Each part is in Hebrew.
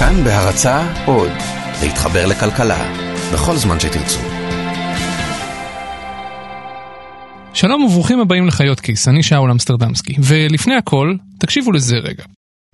כאן בהרצה עוד, להתחבר לכלכלה, בכל זמן שתרצו. שלום וברוכים הבאים לחיות כיס, אני שאול אמסטרדמסקי, ולפני הכל, תקשיבו לזה רגע.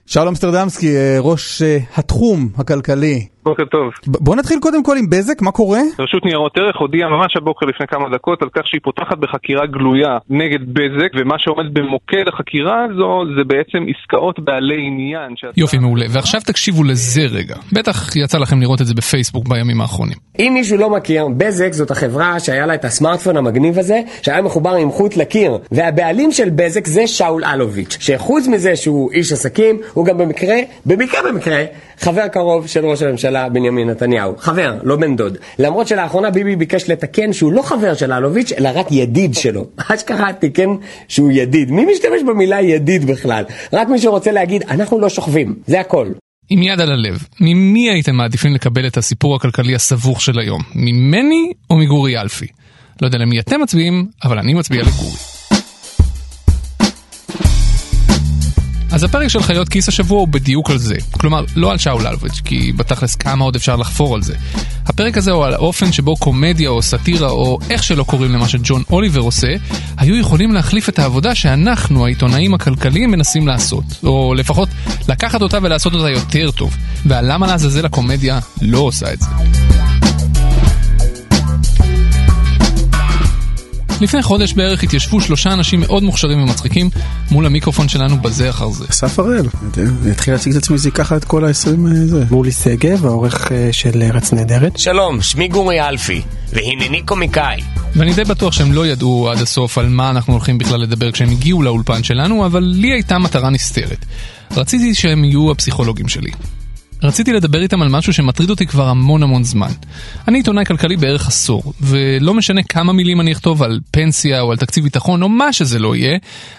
שאול אמסטרדמסקי, אה, ראש אה, התחום הכלכלי בוקר טוב. בוא נתחיל קודם כל עם בזק, מה קורה? רשות ניירות ערך הודיעה ממש הבוקר לפני כמה דקות על כך שהיא פותחת בחקירה גלויה נגד בזק, ומה שעומד במוקד החקירה הזו זה בעצם עסקאות בעלי עניין. שאתה... יופי, מעולה. ועכשיו תקשיבו לזה רגע. בטח יצא לכם לראות את זה בפייסבוק בימים האחרונים. אם מישהו לא מכיר, בזק זאת החברה שהיה לה את הסמארטפון המגניב הזה, שהיה מחובר עם חוט לקיר, והבעלים של בזק זה שאול אלוביץ', שחוץ מזה שהוא איש עסקים, הוא גם במקרה, במקרה במקרה, חבר קרוב של ראש הממשלה בנימין נתניהו. חבר, לא בן דוד. למרות שלאחרונה ביבי ביקש לתקן שהוא לא חבר של אלוביץ', אלא רק ידיד שלו. אשכרה תיקן שהוא ידיד. מי משתמש במילה ידיד בכלל? רק מי שרוצה להגיד, אנחנו לא שוכבים. זה הכל. עם יד על הלב, ממי הייתם מעדיפים לקבל את הסיפור הכלכלי הסבוך של היום? ממני או מגורי אלפי? לא יודע למי אתם מצביעים, אבל אני מצביע לגורי. אז הפרק של חיות כיס השבוע הוא בדיוק על זה. כלומר, לא על שאול אלוביץ', כי בתכלס כמה עוד אפשר לחפור על זה. הפרק הזה הוא על האופן שבו קומדיה או סאטירה או איך שלא קוראים למה שג'ון אוליבר עושה, היו יכולים להחליף את העבודה שאנחנו, העיתונאים הכלכליים, מנסים לעשות. או לפחות לקחת אותה ולעשות אותה יותר טוב. ועל למה לעזאזל הקומדיה לא עושה את זה. לפני חודש בערך התיישבו שלושה אנשים מאוד מוכשרים ומצחיקים מול המיקרופון שלנו בזה אחר זה. אסף הראל, אני אתחיל להציג את עצמי זה ככה את כל ה-20 זה. מולי שגב, העורך של ארץ נהדרת. שלום, שמי גורי אלפי, והנני קומיקאי. ואני די בטוח שהם לא ידעו עד הסוף על מה אנחנו הולכים בכלל לדבר כשהם הגיעו לאולפן שלנו, אבל לי הייתה מטרה נסתרת. רציתי שהם יהיו הפסיכולוגים שלי. רציתי לדבר איתם על משהו שמטריד אותי כבר המון המון זמן. אני עיתונאי כלכלי בערך עשור, ולא משנה כמה מילים אני אכתוב על פנסיה או על תקציב ביטחון או מה שזה לא יהיה,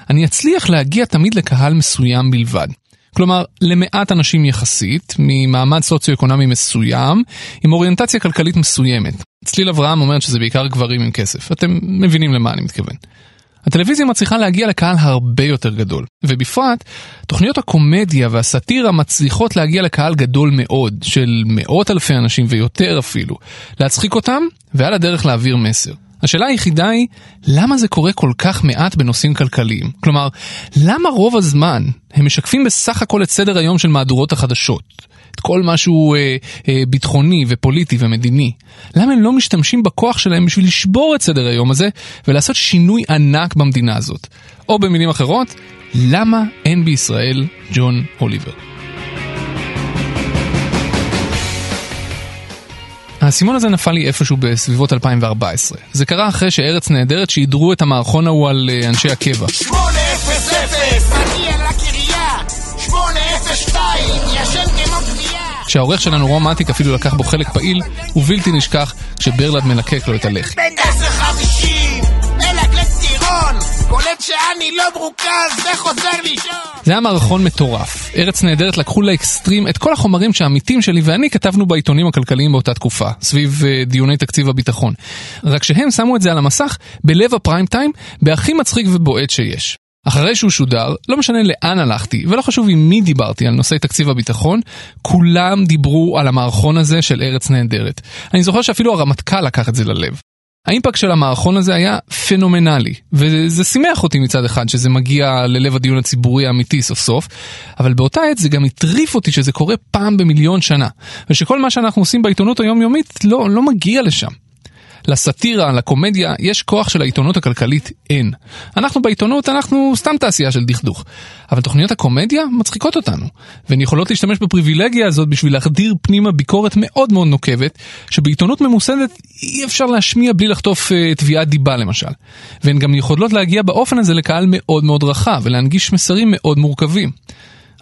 אני אצליח להגיע תמיד לקהל מסוים בלבד. כלומר, למעט אנשים יחסית, ממעמד סוציו-אקונומי מסוים, עם אוריינטציה כלכלית מסוימת. צליל אברהם אומרת שזה בעיקר גברים עם כסף, אתם מבינים למה אני מתכוון. הטלוויזיה מצליחה להגיע לקהל הרבה יותר גדול, ובפרט, תוכניות הקומדיה והסאטירה מצליחות להגיע לקהל גדול מאוד, של מאות אלפי אנשים ויותר אפילו, להצחיק אותם, ועל הדרך להעביר מסר. השאלה היחידה היא, למה זה קורה כל כך מעט בנושאים כלכליים? כלומר, למה רוב הזמן הם משקפים בסך הכל את סדר היום של מהדורות החדשות? את כל משהו אה, אה, ביטחוני ופוליטי ומדיני. למה הם לא משתמשים בכוח שלהם בשביל לשבור את סדר היום הזה ולעשות שינוי ענק במדינה הזאת? או במילים אחרות, למה אין בישראל ג'ון אוליבר? האסימון הזה נפל לי איפשהו בסביבות 2014. זה קרה אחרי שארץ נהדרת שידרו את המערכון ההוא על אה, אנשי הקבע. 8-0-0, שהעורך שלנו רומטיק אפילו לקח בו חלק פעיל, ובלתי נשכח כשברלד מלקק לו את הלחי. בן 10-50, מלקלק טירון, קולט שאני לא מרוכז וחוזר לישון! זה היה מערכון מטורף. ארץ נהדרת לקחו לאקסטרים את כל החומרים שהעמיתים שלי ואני כתבנו בעיתונים הכלכליים באותה תקופה, סביב uh, דיוני תקציב הביטחון. רק שהם שמו את זה על המסך בלב הפריים טיים, בהכי מצחיק ובועט שיש. אחרי שהוא שודר, לא משנה לאן הלכתי, ולא חשוב עם מי דיברתי על נושאי תקציב הביטחון, כולם דיברו על המערכון הזה של ארץ נהדרת. אני זוכר שאפילו הרמטכ"ל לקח את זה ללב. האימפקט של המערכון הזה היה פנומנלי, וזה שימח אותי מצד אחד שזה מגיע ללב הדיון הציבורי האמיתי סוף סוף, אבל באותה עת זה גם הטריף אותי שזה קורה פעם במיליון שנה, ושכל מה שאנחנו עושים בעיתונות היומיומית לא, לא מגיע לשם. לסאטירה, לקומדיה, יש כוח של העיתונות הכלכלית אין. אנחנו בעיתונות, אנחנו סתם תעשייה של דכדוך. אבל תוכניות הקומדיה מצחיקות אותנו, והן יכולות להשתמש בפריבילגיה הזאת בשביל להחדיר פנימה ביקורת מאוד מאוד נוקבת, שבעיתונות ממוסדת אי אפשר להשמיע בלי לחטוף uh, תביעת דיבה למשל. והן גם יכולות להגיע באופן הזה לקהל מאוד מאוד רחב, ולהנגיש מסרים מאוד מורכבים.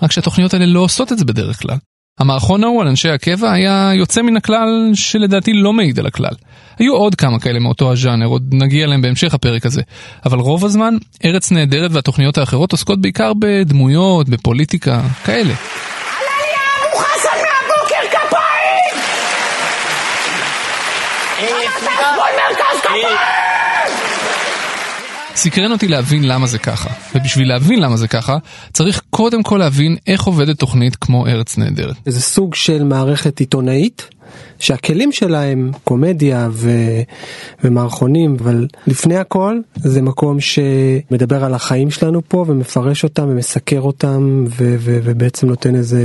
רק שהתוכניות האלה לא עושות את זה בדרך כלל. המערכון ההוא על אנשי הקבע היה יוצא מן הכלל שלדעתי לא מעיד על הכלל. היו עוד כמה כאלה מאותו הז'אנר, עוד נגיע אליהם בהמשך הפרק הזה. אבל רוב הזמן, ארץ נהדרת והתוכניות האחרות עוסקות בעיקר בדמויות, בפוליטיקה, כאלה. סקרן אותי להבין למה זה ככה. ובשביל להבין למה זה ככה, צריך קודם כל להבין איך עובדת תוכנית כמו ארץ נהדרת. זה סוג של מערכת עיתונאית. שהכלים שלה הם קומדיה ו... ומערכונים, אבל לפני הכל זה מקום שמדבר על החיים שלנו פה ומפרש אותם ומסקר אותם ו... ו... ובעצם נותן איזה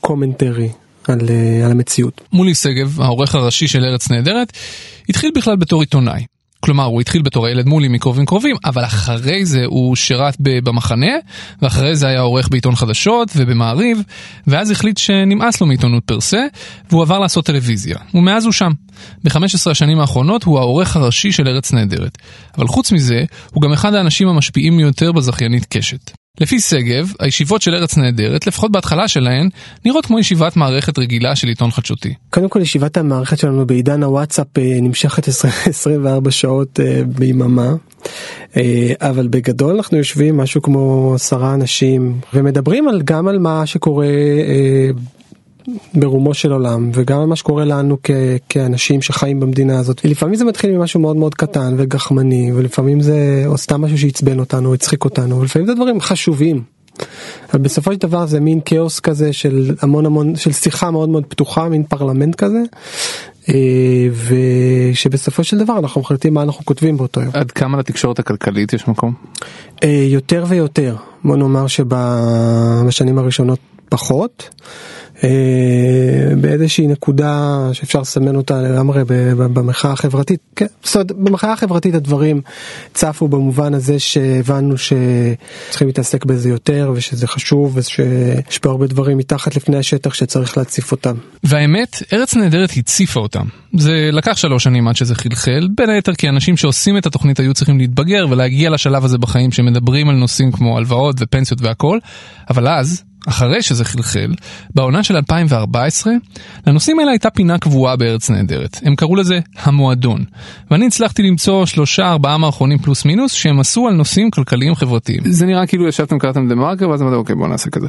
קומנטרי על, על המציאות. מולי שגב, העורך הראשי של ארץ נהדרת, התחיל בכלל בתור עיתונאי. כלומר, הוא התחיל בתור הילד מולי מקרובים קרובים, אבל אחרי זה הוא שירת במחנה, ואחרי זה היה עורך בעיתון חדשות ובמעריב, ואז החליט שנמאס לו מעיתונות פרסה, והוא עבר לעשות טלוויזיה. ומאז הוא שם. ב-15 השנים האחרונות הוא העורך הראשי של ארץ נהדרת. אבל חוץ מזה, הוא גם אחד האנשים המשפיעים ביותר בזכיינית קשת. לפי שגב, הישיבות של ארץ נהדרת, לפחות בהתחלה שלהן, נראות כמו ישיבת מערכת רגילה של עיתון חדשותי. קודם כל ישיבת המערכת שלנו בעידן הוואטסאפ אה, נמשכת 24 שעות אה, ביממה, אה, אבל בגדול אנחנו יושבים משהו כמו עשרה אנשים ומדברים על, גם על מה שקורה ברומו של עולם וגם על מה שקורה לנו כ- כאנשים שחיים במדינה הזאת ולפעמים זה מתחיל ממשהו מאוד מאוד קטן וגחמני ולפעמים זה או סתם משהו שעצבן אותנו הצחיק אותנו ולפעמים זה דברים חשובים. אבל בסופו של דבר זה מין כאוס כזה של המון המון של שיחה מאוד מאוד פתוחה מין פרלמנט כזה אה, ושבסופו של דבר אנחנו מחליטים מה אנחנו כותבים באותו יום. עד כמה לתקשורת הכלכלית יש מקום? אה, יותר ויותר בוא נאמר שבשנים הראשונות פחות. אה, באיזושהי נקודה שאפשר לסמן אותה לגמרי במחאה החברתית. כן, זאת אומרת, במחאה החברתית הדברים צפו במובן הזה שהבנו שצריכים להתעסק בזה יותר ושזה חשוב ושיש פה הרבה דברים מתחת לפני השטח שצריך להציף אותם. והאמת, ארץ נהדרת הציפה אותם. זה לקח שלוש שנים עד שזה חלחל, בין היתר כי אנשים שעושים את התוכנית היו צריכים להתבגר ולהגיע לשלב הזה בחיים שמדברים על נושאים כמו הלוואות ופנסיות והכל, אבל אז, אחרי שזה חלחל, בעונה של 2014, לנושאים האלה הייתה פינה קבועה בארץ נהדרת. הם קראו לזה המועדון. ואני הצלחתי למצוא שלושה ארבעה מערכונים פלוס מינוס שהם עשו על נושאים כלכליים חברתיים. זה נראה כאילו ישבתם קראתם דה מרקר ואז אמרתם אוקיי בוא נעשה כזה.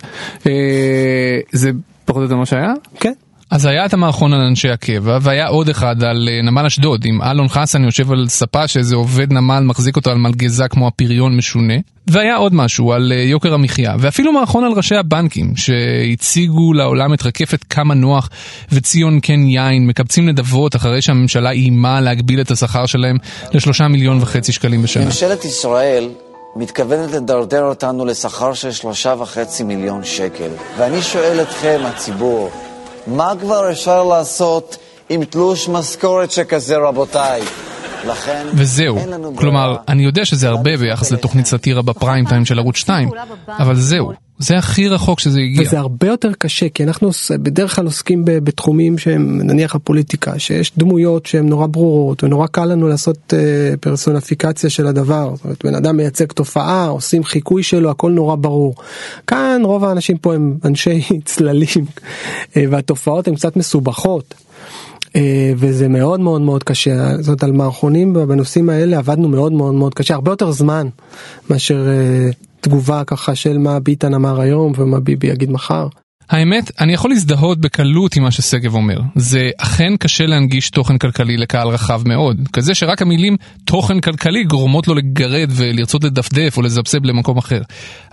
אה, זה פחות או יותר מה שהיה? כן. אז היה את המערכון על אנשי הקבע, והיה עוד אחד על אה, נמל אשדוד, עם אלון חסן יושב על ספה שאיזה עובד נמל מחזיק אותו על מלגזה כמו הפריון משונה. והיה עוד משהו על אה, יוקר המחיה, ואפילו מערכון על ראשי הבנקים, שהציגו לעולם את רקפת כמה נוח וציון כן יין, מקבצים נדבות אחרי שהממשלה איימה להגביל את השכר שלהם לשלושה מיליון וחצי שקלים בשנה. ממשלת ישראל מתכוונת לדרדר אותנו לשכר של שלושה וחצי מיליון שקל. ואני שואל אתכם, הציבור, מה כבר אפשר לעשות עם תלוש משכורת שכזה, רבותיי? לכן, וזהו, כלומר, אני יודע שזה הרבה ביחס לתוכנית סאטירה בפריים טיים של ערוץ 2, אבל זהו, זה הכי רחוק שזה הגיע. וזה הרבה יותר קשה, כי אנחנו בדרך כלל עוסקים בתחומים שהם נניח הפוליטיקה, שיש דמויות שהן נורא ברורות, ונורא קל לנו לעשות אה, פרסונפיקציה של הדבר. זאת אומרת, בן אדם מייצג תופעה, עושים חיקוי שלו, הכל נורא ברור. כאן רוב האנשים פה הם אנשי צללים, אה, והתופעות הן קצת מסובכות. אה, וזה מאוד מאוד מאוד קשה, זאת על מערכונים בנושאים האלה עבדנו מאוד מאוד מאוד קשה, הרבה יותר זמן מאשר תגובה ככה של מה ביטן אמר היום ומה ביבי יגיד מחר. האמת, אני יכול להזדהות בקלות עם מה ששגב אומר. זה אכן קשה להנגיש תוכן כלכלי לקהל רחב מאוד. כזה שרק המילים תוכן כלכלי גורמות לו לגרד ולרצות לדפדף או לזפזפ למקום אחר.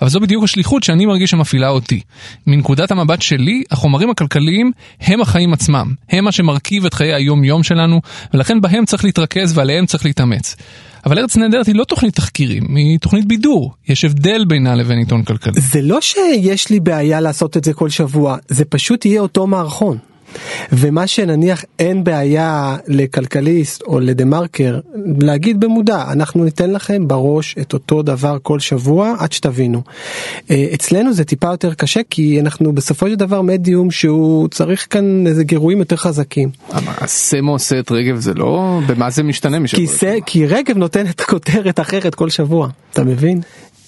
אבל זו בדיוק השליחות שאני מרגיש שמפעילה אותי. מנקודת המבט שלי, החומרים הכלכליים הם החיים עצמם. הם מה שמרכיב את חיי היום-יום שלנו, ולכן בהם צריך להתרכז ועליהם צריך להתאמץ. אבל ארץ נהדרת היא לא תוכנית תחקירים, היא תוכנית בידור. יש הבדל בינה לבין עיתון כלכלי. זה לא שיש לי בעיה לעשות את זה כל שבוע, זה פשוט יהיה אותו מערכון. ומה שנניח אין בעיה לכלכליסט או לדה מרקר להגיד במודע אנחנו ניתן לכם בראש את אותו דבר כל שבוע עד שתבינו. אה, אצלנו זה טיפה יותר קשה כי אנחנו בסופו של דבר מדיום שהוא צריך כאן איזה גירויים יותר חזקים. אבל סמו עושה את רגב זה לא במה זה משתנה משבוע. כי, כי רגב נותן את כותרת אחרת כל שבוע אתה מבין?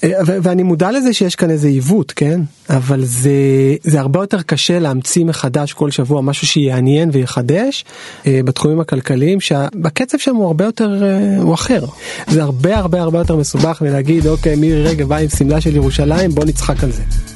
אה, ואני מודע לזה שיש כאן איזה עיוות, כן? אבל זה, זה הרבה יותר קשה להמציא מחדש כל שבוע משהו שיעניין ויחדש אה, בתחומים הכלכליים שהקצב שם הוא הרבה יותר, אה, הוא אחר. זה הרבה הרבה הרבה יותר מסובך מלהגיד אוקיי מירי רגב באה עם שמלה של ירושלים בוא נצחק על זה.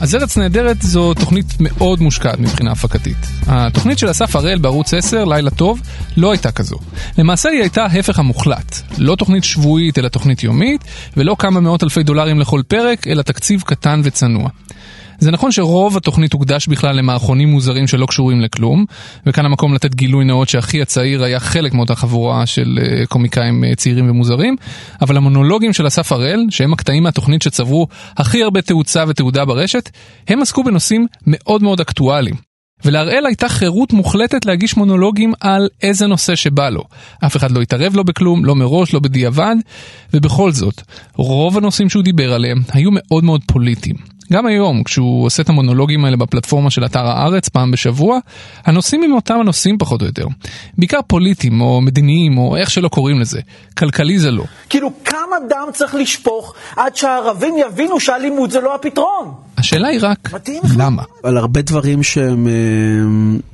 אז ארץ נהדרת זו תוכנית מאוד מושקעת מבחינה הפקתית. התוכנית של אסף הראל בערוץ 10, לילה טוב, לא הייתה כזו. למעשה היא הייתה ההפך המוחלט. לא תוכנית שבועית אלא תוכנית יומית, ולא כמה מאות אלפי דולרים לכל פרק, אלא תקציב קטן וצנוע. זה נכון שרוב התוכנית הוקדש בכלל למערכונים מוזרים שלא קשורים לכלום, וכאן המקום לתת גילוי נאות שאחי הצעיר היה חלק מאותה חבורה של אה, קומיקאים אה, צעירים ומוזרים, אבל המונולוגים של אסף הראל, שהם הקטעים מהתוכנית שצברו הכי הרבה תאוצה ותעודה ברשת, הם עסקו בנושאים מאוד מאוד אקטואליים. ולהראל הייתה חירות מוחלטת להגיש מונולוגים על איזה נושא שבא לו. אף אחד לא התערב לו בכלום, לא מראש, לא בדיעבד, ובכל זאת, רוב הנושאים שהוא דיבר עליהם היו מאוד מאוד פוליטיים. גם היום, כשהוא עושה את המונולוגים האלה בפלטפורמה של אתר הארץ פעם בשבוע, הנושאים הם אותם הנושאים פחות או יותר. בעיקר פוליטיים או מדיניים או איך שלא קוראים לזה. כלכלי זה לא. כאילו כמה דם צריך לשפוך עד שהערבים יבינו שאלימות זה לא הפתרון? השאלה היא רק, למה? על הרבה דברים שהם, אה,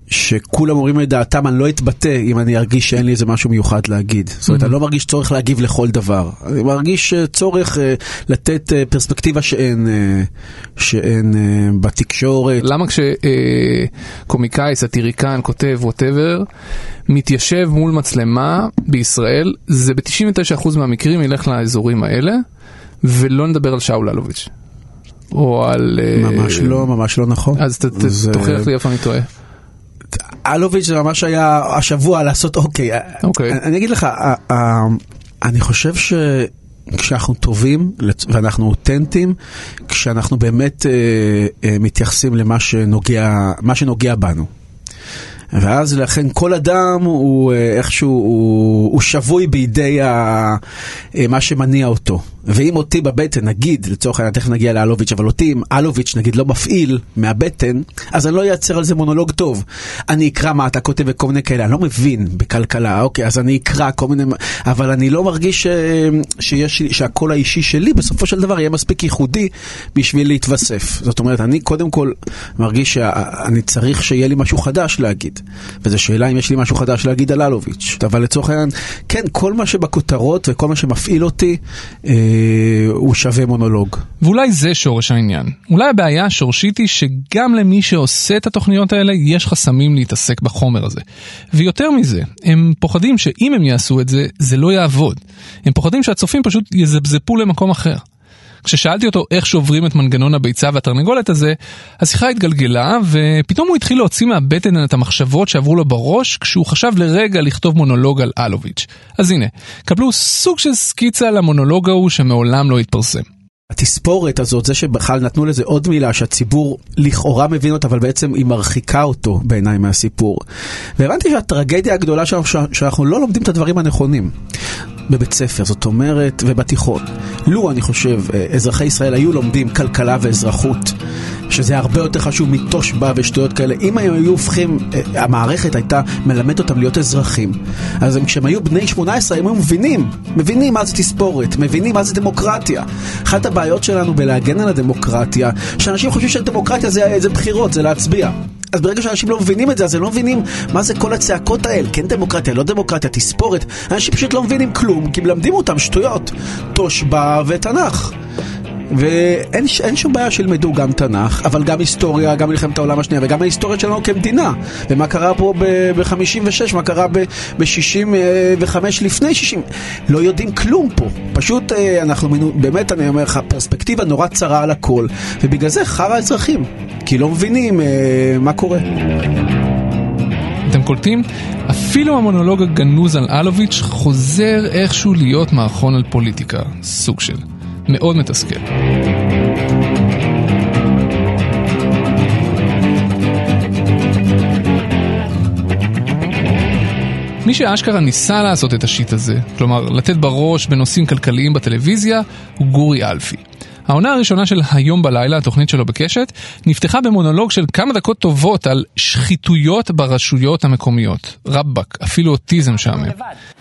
שכולם אומרים את דעתם, אני לא אתבטא אם אני ארגיש שאין לי איזה משהו מיוחד להגיד. זאת אומרת, אני לא מרגיש צורך להגיב לכל דבר. אני מרגיש אה, צורך אה, לתת פרספקטיבה שאין, שאין בתקשורת. למה כשקומיקאי, סאטיריקן, כותב, ווטאבר, מתיישב מול מצלמה בישראל, זה ב-99% מהמקרים ילך לאזורים האלה, ולא נדבר על שאול אלוביץ'. או על... ממש לא, ממש לא נכון. אז תוכיח לי איפה אני טועה. אלוביץ' זה ממש היה השבוע לעשות אוקיי. אוקיי. אני אגיד לך, אני חושב ש... כשאנחנו טובים ואנחנו אותנטיים, כשאנחנו באמת אה, אה, מתייחסים למה שנוגע, שנוגע בנו. ואז לכן כל אדם הוא איכשהו, הוא, הוא שבוי בידי ה, מה שמניע אותו. ואם אותי בבטן, נגיד, לצורך העניין, תכף נגיע לאלוביץ', אבל אותי אם אלוביץ' נגיד לא מפעיל מהבטן, אז אני לא אייצר על זה מונולוג טוב. אני אקרא מה אתה כותב וכל מיני כאלה, אני לא מבין בכלכלה, אוקיי, אז אני אקרא כל מיני, אבל אני לא מרגיש ש... שיש, שהקול האישי שלי בסופו של דבר יהיה מספיק ייחודי בשביל להתווסף. זאת אומרת, אני קודם כל מרגיש שאני צריך שיהיה לי משהו חדש להגיד. וזו שאלה אם יש לי משהו חדש להגיד על אלוביץ'. אבל לצורך העניין, כן, כל מה שבכותרות וכל מה שמפעיל אותי, אה, הוא שווה מונולוג. ואולי זה שורש העניין. אולי הבעיה השורשית היא שגם למי שעושה את התוכניות האלה יש חסמים להתעסק בחומר הזה. ויותר מזה, הם פוחדים שאם הם יעשו את זה, זה לא יעבוד. הם פוחדים שהצופים פשוט יזפזפו למקום אחר. כששאלתי אותו איך שוברים את מנגנון הביצה והתרנגולת הזה, השיחה התגלגלה, ופתאום הוא התחיל להוציא מהבטן את המחשבות שעברו לו בראש, כשהוא חשב לרגע לכתוב מונולוג על אלוביץ'. אז הנה, קבלו סוג של סקיצה למונולוג ההוא שמעולם לא התפרסם. התספורת הזאת, זה שבכלל נתנו לזה עוד מילה שהציבור לכאורה מבין אותה, אבל בעצם היא מרחיקה אותו בעיניי מהסיפור. והבנתי שהטרגדיה הגדולה שלנו, שאנחנו לא לומדים את הדברים הנכונים. בבית ספר, זאת אומרת, ובתיכון. לו, אני חושב, אה, אזרחי ישראל היו לומדים כלכלה ואזרחות, שזה הרבה יותר חשוב מתושבע ושטויות כאלה, אם הם היו הופכים, אה, המערכת הייתה מלמדת אותם להיות אזרחים, אז כשהם היו בני 18 הם היו מבינים, מבינים מה זה תספורת, מבינים מה זה דמוקרטיה. אחת הבעיות שלנו בלהגן על הדמוקרטיה, שאנשים חושבים שדמוקרטיה זה, זה בחירות, זה להצביע. אז ברגע שאנשים לא מבינים את זה, אז הם לא מבינים מה זה כל הצעקות האלה. כן דמוקרטיה, לא דמוקרטיה, תספורת. אנשים פשוט לא מבינים כלום, כי מלמדים אותם שטויות. תושבע ותנ"ך. ואין שום בעיה שילמדו גם תנ"ך, אבל גם היסטוריה, גם מלחמת העולם השנייה, וגם ההיסטוריה שלנו כמדינה. ומה קרה פה ב-56, מה קרה ב-65 לפני 60. לא יודעים כלום פה. פשוט אה, אנחנו, באמת אני אומר לך, פרספקטיבה נורא צרה על הכל, ובגלל זה חרא האזרחים, כי לא מבינים אה, מה קורה. אתם קולטים? אפילו המונולוג הגנוז על אלוביץ' חוזר איכשהו להיות מערכון על פוליטיקה, סוג של. מאוד מתסכל. מי שאשכרה ניסה לעשות את השיט הזה, כלומר לתת בראש בנושאים כלכליים בטלוויזיה, הוא גורי אלפי. העונה הראשונה של היום בלילה, התוכנית שלו בקשת, נפתחה במונולוג של כמה דקות טובות על שחיתויות ברשויות המקומיות. רבאק, אפילו אותי זה משעמם.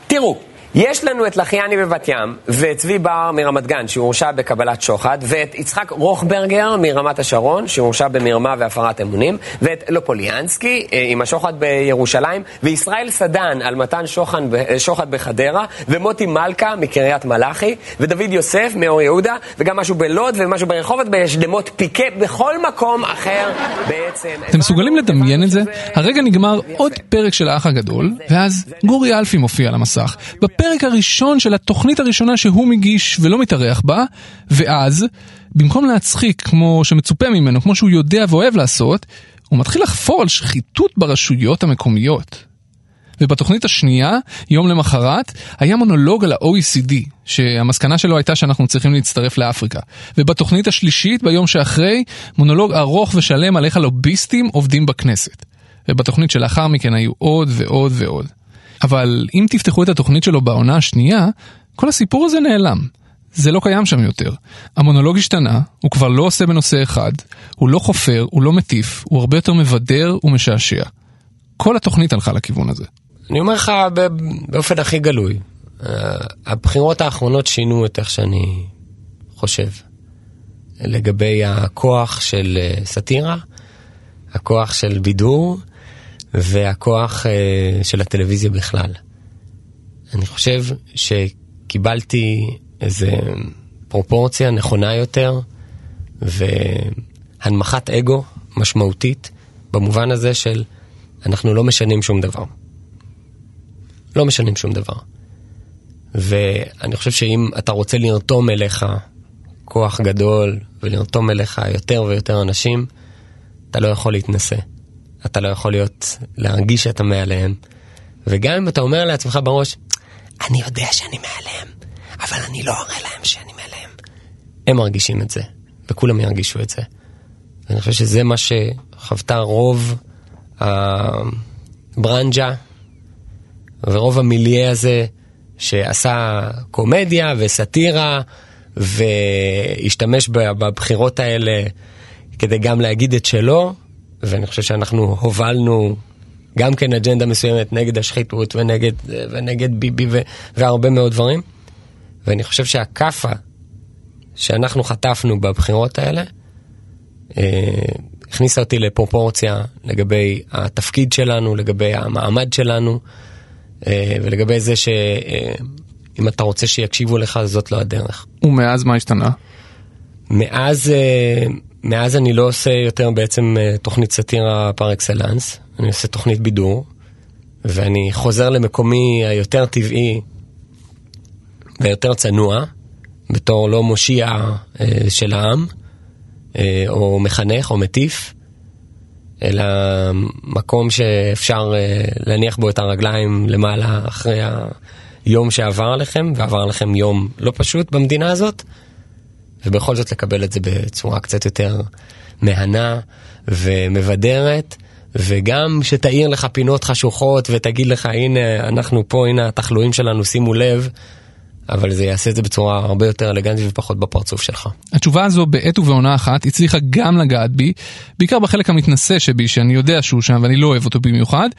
תראו, יש לנו את לחיאני בבת ים, ואת צבי בר מרמת גן, שהורשע בקבלת שוחד, ואת יצחק רוכברגר מרמת השרון, שהורשע במרמה והפרת אמונים, ואת לופוליאנסקי אה, עם השוחד בירושלים, וישראל סדן על מתן שוחד, שוחד בחדרה, ומוטי מלכה מקריית מלאכי, ודוד יוסף מאור יהודה, וגם משהו בלוד ומשהו ברחובות, בשדמות פיקה, בכל מקום אחר בעצם. אתם מסוגלים לדמיין את זה? הרגע נגמר עוד פרק של האח הגדול, ואז גורי אלפי מופיע על המסך. בפרק הראשון של התוכנית הראשונה שהוא מגיש ולא מתארח בה, ואז, במקום להצחיק כמו שמצופה ממנו, כמו שהוא יודע ואוהב לעשות, הוא מתחיל לחפור על שחיתות ברשויות המקומיות. ובתוכנית השנייה, יום למחרת, היה מונולוג על ה-OECD, שהמסקנה שלו הייתה שאנחנו צריכים להצטרף לאפריקה. ובתוכנית השלישית, ביום שאחרי, מונולוג ארוך ושלם על איך הלוביסטים עובדים בכנסת. ובתוכנית שלאחר מכן היו עוד ועוד ועוד. אבל אם תפתחו את התוכנית שלו בעונה השנייה, כל הסיפור הזה נעלם. זה לא קיים שם יותר. המונולוג השתנה, הוא כבר לא עושה בנושא אחד, הוא לא חופר, הוא לא מטיף, הוא הרבה יותר מבדר ומשעשע. כל התוכנית הלכה לכיוון הזה. אני אומר לך באופן הכי גלוי, הבחירות האחרונות שינו את איך שאני חושב לגבי הכוח של אה, סאטירה, הכוח של בידור והכוח אה, של הטלוויזיה בכלל. אני חושב שקיבלתי איזה פרופורציה נכונה יותר והנמכת אגו משמעותית במובן הזה של אנחנו לא משנים שום דבר. לא משנים שום דבר. ואני חושב שאם אתה רוצה לרתום אליך כוח גדול ולרתום אליך יותר ויותר אנשים, אתה לא יכול להתנשא. אתה לא יכול להיות, להרגיש שאתה מעליהם. וגם אם אתה אומר לעצמך בראש, אני יודע שאני מעליהם, אבל אני לא אראה להם שאני מעליהם. הם מרגישים את זה, וכולם ירגישו את זה. ואני חושב שזה מה שחוותה רוב הברנג'ה ורוב המיליה הזה שעשה קומדיה וסאטירה והשתמש בבחירות האלה כדי גם להגיד את שלו, ואני חושב שאנחנו הובלנו גם כן אג'נדה מסוימת נגד השחיתות ונגד, ונגד ביבי ו, והרבה מאוד דברים. ואני חושב שהכאפה שאנחנו חטפנו בבחירות האלה, אה, הכניסה אותי לפרופורציה לגבי התפקיד שלנו, לגבי המעמד שלנו, אה, ולגבי זה שאם אתה רוצה שיקשיבו לך, זאת לא הדרך. ומאז מה השתנה? מאז, אה, מאז אני לא עושה יותר בעצם אה, תוכנית סאטירה פר אקסלנס, אני עושה תוכנית בידור, ואני חוזר למקומי היותר טבעי ויותר צנוע, בתור לא מושיע של העם, או מחנך או מטיף, אלא מקום שאפשר אה, להניח בו את הרגליים למעלה אחרי היום שעבר עליכם, ועבר עליכם יום לא פשוט במדינה הזאת, ובכל זאת לקבל את זה בצורה קצת יותר מהנה ומבדרת. וגם שתאיר לך פינות חשוכות ותגיד לך הנה אנחנו פה הנה התחלואים שלנו שימו לב אבל זה יעשה את זה בצורה הרבה יותר אלגנטית ופחות בפרצוף שלך. התשובה הזו בעת ובעונה אחת הצליחה גם לגעת בי, בעיקר בחלק המתנשא שבי שאני יודע שהוא שם ואני לא אוהב אותו במיוחד,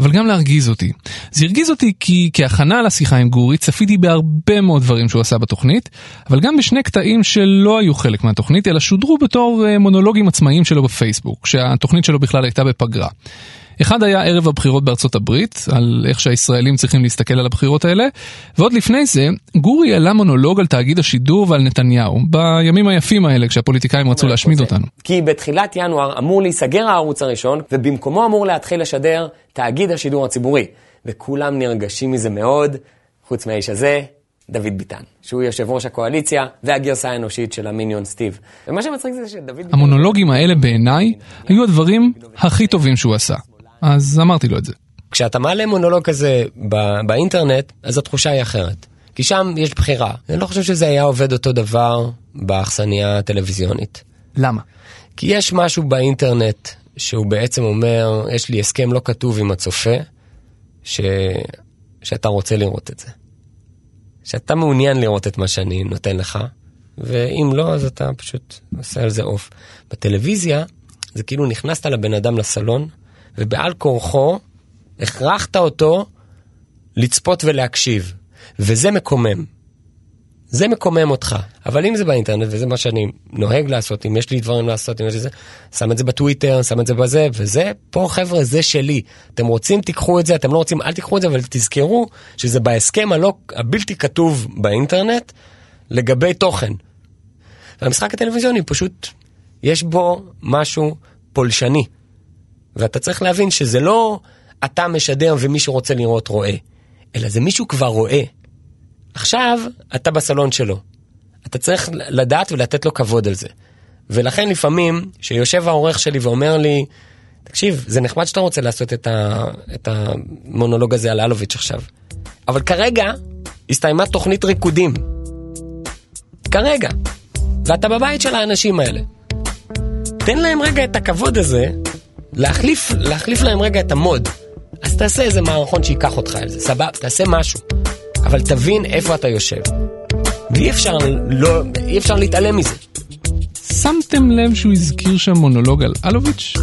אבל גם להרגיז אותי. זה הרגיז אותי כי כהכנה לשיחה עם גורי צפיתי בהרבה מאוד דברים שהוא עשה בתוכנית, אבל גם בשני קטעים שלא היו חלק מהתוכנית אלא שודרו בתור אה, מונולוגים עצמאיים שלו בפייסבוק, כשהתוכנית שלו בכלל הייתה בפגרה. אחד היה ערב הבחירות בארצות הברית, על איך שהישראלים צריכים להסתכל על הבחירות האלה, ועוד לפני זה, גורי העלה מונולוג על תאגיד השידור ועל נתניהו, בימים היפים האלה כשהפוליטיקאים רצו להשמיד אותנו. כי בתחילת ינואר אמור להיסגר הערוץ הראשון, ובמקומו אמור להתחיל לשדר תאגיד השידור הציבורי. וכולם נרגשים מזה מאוד, חוץ מהאיש הזה, דוד ביטן, שהוא יושב ראש הקואליציה והגרסה האנושית של המיניון סטיב. ומה שמצחיק זה שדוד ביטן... המונולוגים האלה בעיניי היו הדברים הכי טובים שהוא עשה. אז אמרתי לו את זה. כשאתה מעלה מונולוג כזה באינטרנט, אז התחושה היא אחרת. כי שם יש בחירה. אני לא חושב שזה היה עובד אותו דבר באכסניה הטלוויזיונית. למה? כי יש משהו באינטרנט שהוא בעצם אומר, יש לי הסכם לא כתוב עם הצופה, ש... שאתה רוצה לראות את זה. שאתה מעוניין לראות את מה שאני נותן לך, ואם לא, אז אתה פשוט עושה על זה עוף. בטלוויזיה, זה כאילו נכנסת לבן אדם לסלון, ובעל כורחו הכרחת אותו לצפות ולהקשיב. וזה מקומם. זה מקומם אותך, אבל אם זה באינטרנט, וזה מה שאני נוהג לעשות, אם יש לי דברים לעשות, אם יש לי זה, שם את זה בטוויטר, שם את זה בזה, וזה, פה חבר'ה, זה שלי. אתם רוצים, תיקחו את זה, אתם לא רוצים, אל תיקחו את זה, אבל תזכרו שזה בהסכם הלא, הבלתי כתוב באינטרנט לגבי תוכן. והמשחק הטלוויזיוני פשוט, יש בו משהו פולשני. ואתה צריך להבין שזה לא אתה משדר ומי שרוצה לראות רואה, אלא זה מישהו כבר רואה. עכשיו אתה בסלון שלו. אתה צריך לדעת ולתת לו כבוד על זה. ולכן לפעמים, שיושב העורך שלי ואומר לי, תקשיב, זה נחמד שאתה רוצה לעשות את, ה, את המונולוג הזה על אלוביץ' עכשיו, אבל כרגע הסתיימה תוכנית ריקודים. כרגע. ואתה בבית של האנשים האלה. תן להם רגע את הכבוד הזה, להחליף, להחליף להם רגע את המוד. אז תעשה איזה מערכון שייקח אותך על זה, סבבה, תעשה משהו. אבל תבין איפה אתה יושב. ואי אפשר, לא, אי אפשר להתעלם מזה. שמתם לב שהוא הזכיר שם מונולוג על אלוביץ'?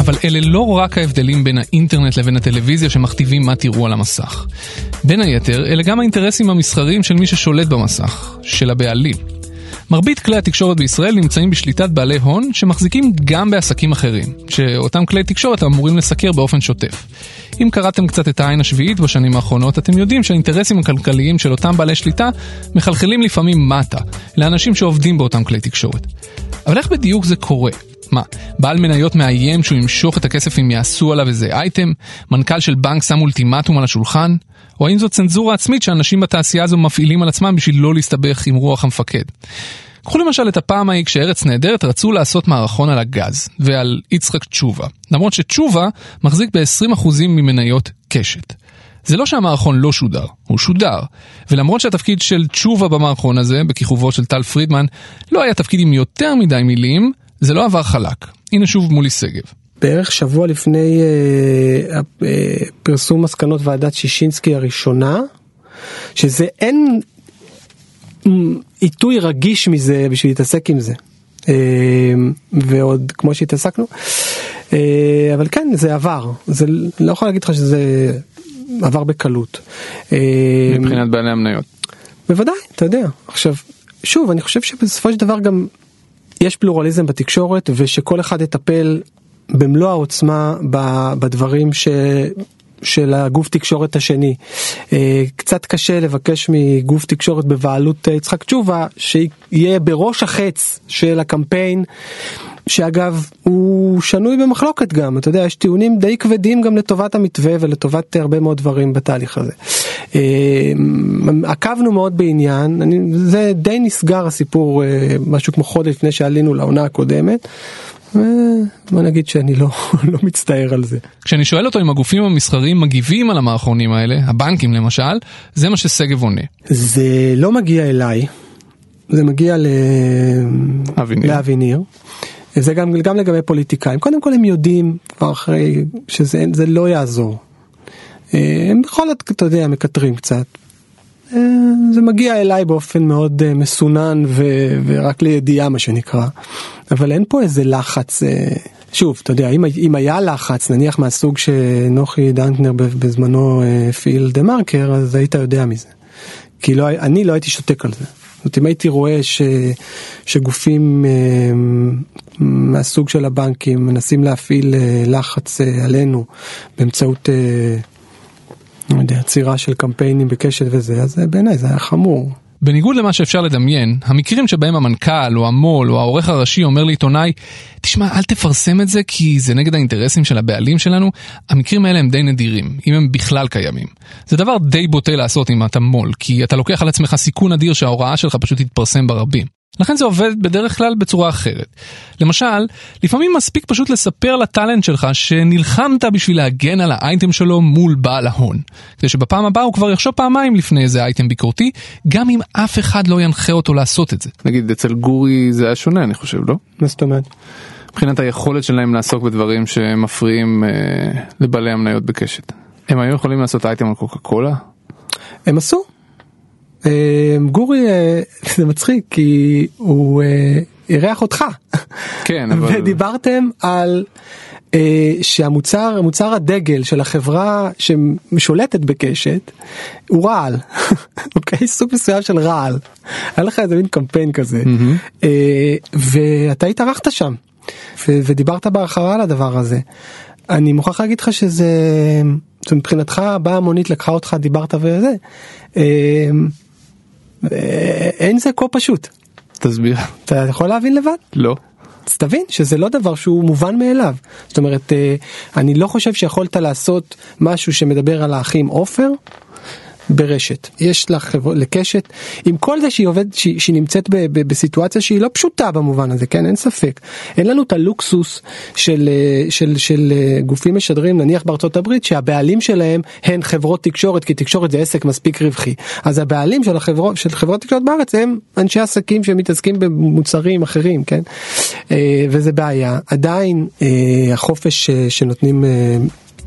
אבל אלה לא רק ההבדלים בין האינטרנט לבין הטלוויזיה שמכתיבים מה תראו על המסך. בין היתר, אלה גם האינטרסים המסחריים של מי ששולט במסך, של הבעלים. מרבית כלי התקשורת בישראל נמצאים בשליטת בעלי הון שמחזיקים גם בעסקים אחרים, שאותם כלי תקשורת אמורים לסקר באופן שוטף. אם קראתם קצת את העין השביעית בשנים האחרונות, אתם יודעים שהאינטרסים הכלכליים של אותם בעלי שליטה מחלחלים לפעמים מטה, לאנשים שעובדים באותם כלי תקשורת. אבל איך בדיוק זה קורה? מה, בעל מניות מאיים שהוא ימשוך את הכסף אם יעשו עליו איזה אייטם? מנכ"ל של בנק שם אולטימטום על השולחן? או האם זו צנזורה עצמית שאנשים בתעשייה הזו מפעילים על עצמם בשביל לא להסתבך עם רוח המפקד? קחו למשל את הפעם ההיא כשארץ נהדרת רצו לעשות מערכון על הגז ועל יצחק תשובה, למרות שתשובה מחזיק ב-20% ממניות קשת. זה לא שהמערכון לא שודר, הוא שודר. ולמרות שהתפקיד של תשובה במערכון הזה, בכיכובו של טל פרידמן, לא היה תפקיד עם יותר מדי מילים, זה לא עבר חלק. הנה שוב מולי שגב. בערך שבוע לפני אה, אה, פרסום מסקנות ועדת שישינסקי הראשונה, שזה אין עיתוי רגיש מזה בשביל להתעסק עם זה. אה, ועוד כמו שהתעסקנו, אה, אבל כן זה עבר, זה לא יכול להגיד לך שזה עבר בקלות. אה, מבחינת בעלי המניות. בוודאי, אתה יודע. עכשיו, שוב, אני חושב שבסופו של דבר גם יש פלורליזם בתקשורת ושכל אחד יטפל במלוא העוצמה בדברים ש... של הגוף תקשורת השני. אה, קצת קשה לבקש מגוף תקשורת בבעלות אה, יצחק תשובה שיהיה בראש החץ של הקמפיין. שאגב הוא שנוי במחלוקת גם אתה יודע יש טיעונים די כבדים גם לטובת המתווה ולטובת הרבה מאוד דברים בתהליך הזה. אה, עקבנו מאוד בעניין אני, זה די נסגר הסיפור משהו כמו חודש לפני שעלינו לעונה הקודמת. בוא נגיד שאני לא, לא מצטער על זה. כשאני שואל אותו אם הגופים המסחריים מגיבים על המערכונים האלה, הבנקים למשל, זה מה ששגב עונה. זה לא מגיע אליי, זה מגיע לאבי ניר. זה גם, גם לגבי פוליטיקאים. קודם כל הם יודעים כבר אחרי שזה לא יעזור. הם בכל זאת, אתה יודע, מקטרים קצת. זה מגיע אליי באופן מאוד מסונן ו- ורק לידיעה מה שנקרא. אבל אין פה איזה לחץ, שוב, אתה יודע, אם, אם היה לחץ, נניח מהסוג שנוחי דנקנר בזמנו הפעיל דה מרקר, אז היית יודע מזה. כי לא, אני לא הייתי שותק על זה. זאת אומרת, אם הייתי רואה ש, שגופים מהסוג של הבנקים מנסים להפעיל לחץ עלינו באמצעות עצירה של קמפיינים בקשת וזה, אז בעיניי זה היה חמור. בניגוד למה שאפשר לדמיין, המקרים שבהם המנכ"ל או המו"ל או העורך הראשי אומר לעיתונאי, תשמע, אל תפרסם את זה כי זה נגד האינטרסים של הבעלים שלנו, המקרים האלה הם די נדירים, אם הם בכלל קיימים. זה דבר די בוטה לעשות אם אתה מו"ל, כי אתה לוקח על עצמך סיכון אדיר שההוראה שלך פשוט תתפרסם ברבים. לכן זה עובד בדרך כלל בצורה אחרת. למשל, לפעמים מספיק פשוט לספר לטאלנט שלך שנלחמת בשביל להגן על האייטם שלו מול בעל ההון. כדי שבפעם הבאה הוא כבר יחשוב פעמיים לפני איזה אייטם ביקורתי, גם אם אף אחד לא ינחה אותו לעשות את זה. נגיד אצל גורי זה היה שונה אני חושב, לא? מה זאת אומרת? מבחינת היכולת שלהם לעסוק בדברים שמפריעים אה, לבעלי המניות בקשת. הם היו יכולים לעשות אייטם על קוקה קולה? הם עשו. גורי זה מצחיק כי הוא אירח אותך. כן, אבל... ודיברתם על אה, שהמוצר, מוצר הדגל של החברה ששולטת בקשת הוא רעל, אוקיי? סוג מסוים של רעל. היה לך איזה מין קמפיין כזה, אה, ואתה התארחת שם, ו- ודיברת בהרחבה על הדבר הזה. אני מוכרח להגיד לך שזה, זה מבחינתך באה המונית לקחה אותך דיברת וזה, אה, אה, אין זה כה פשוט. תסביר. אתה יכול להבין לבד? לא. אז תבין שזה לא דבר שהוא מובן מאליו. זאת אומרת, אה, אני לא חושב שיכולת לעשות משהו שמדבר על האחים עופר. ברשת. יש לך לחבר... לקשת. עם כל זה שהיא עובדת שהיא, שהיא נמצאת ב, ב, בסיטואציה שהיא לא פשוטה במובן הזה כן? אין ספק. אין לנו את הלוקסוס של של, של, של אה, גופים משדרים נניח בארצות הברית שהבעלים שלהם הן חברות תקשורת כי תקשורת זה עסק מספיק רווחי. אז הבעלים של החברות של חברות תקשורת בארץ הם אנשי עסקים שמתעסקים במוצרים אחרים כן? אה, וזה בעיה. עדיין אה, החופש שנותנים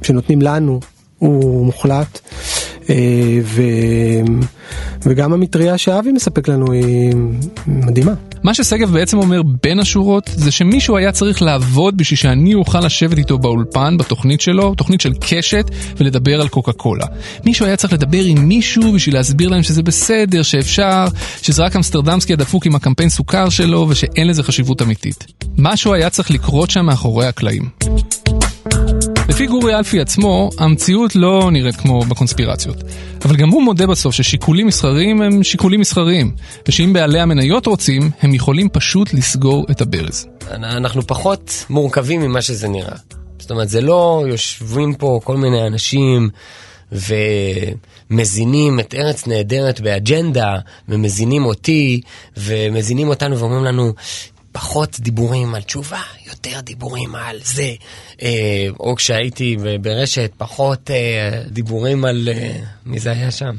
שנותנים לנו הוא מוחלט ו... וגם המטריה שאבי מספק לנו היא מדהימה. מה ששגב בעצם אומר בין השורות זה שמישהו היה צריך לעבוד בשביל שאני אוכל לשבת איתו באולפן בתוכנית שלו, תוכנית של קשת, ולדבר על קוקה קולה. מישהו היה צריך לדבר עם מישהו בשביל להסביר להם שזה בסדר, שאפשר, שזה רק אמסטרדמסקי הדפוק עם הקמפיין סוכר שלו ושאין לזה חשיבות אמיתית. משהו היה צריך לקרות שם מאחורי הקלעים. לפי גורי אלפי עצמו, המציאות לא נראית כמו בקונספירציות. אבל גם הוא מודה בסוף ששיקולים מסחריים הם שיקולים מסחריים, ושאם בעלי המניות רוצים, הם יכולים פשוט לסגור את הברז. אנחנו פחות מורכבים ממה שזה נראה. זאת אומרת, זה לא יושבים פה כל מיני אנשים ומזינים את ארץ נהדרת באג'נדה, ומזינים אותי, ומזינים אותנו ואומרים לנו, פחות דיבורים על תשובה, יותר דיבורים על זה. אה, או כשהייתי ברשת, פחות אה, דיבורים על... אה, מי זה היה שם?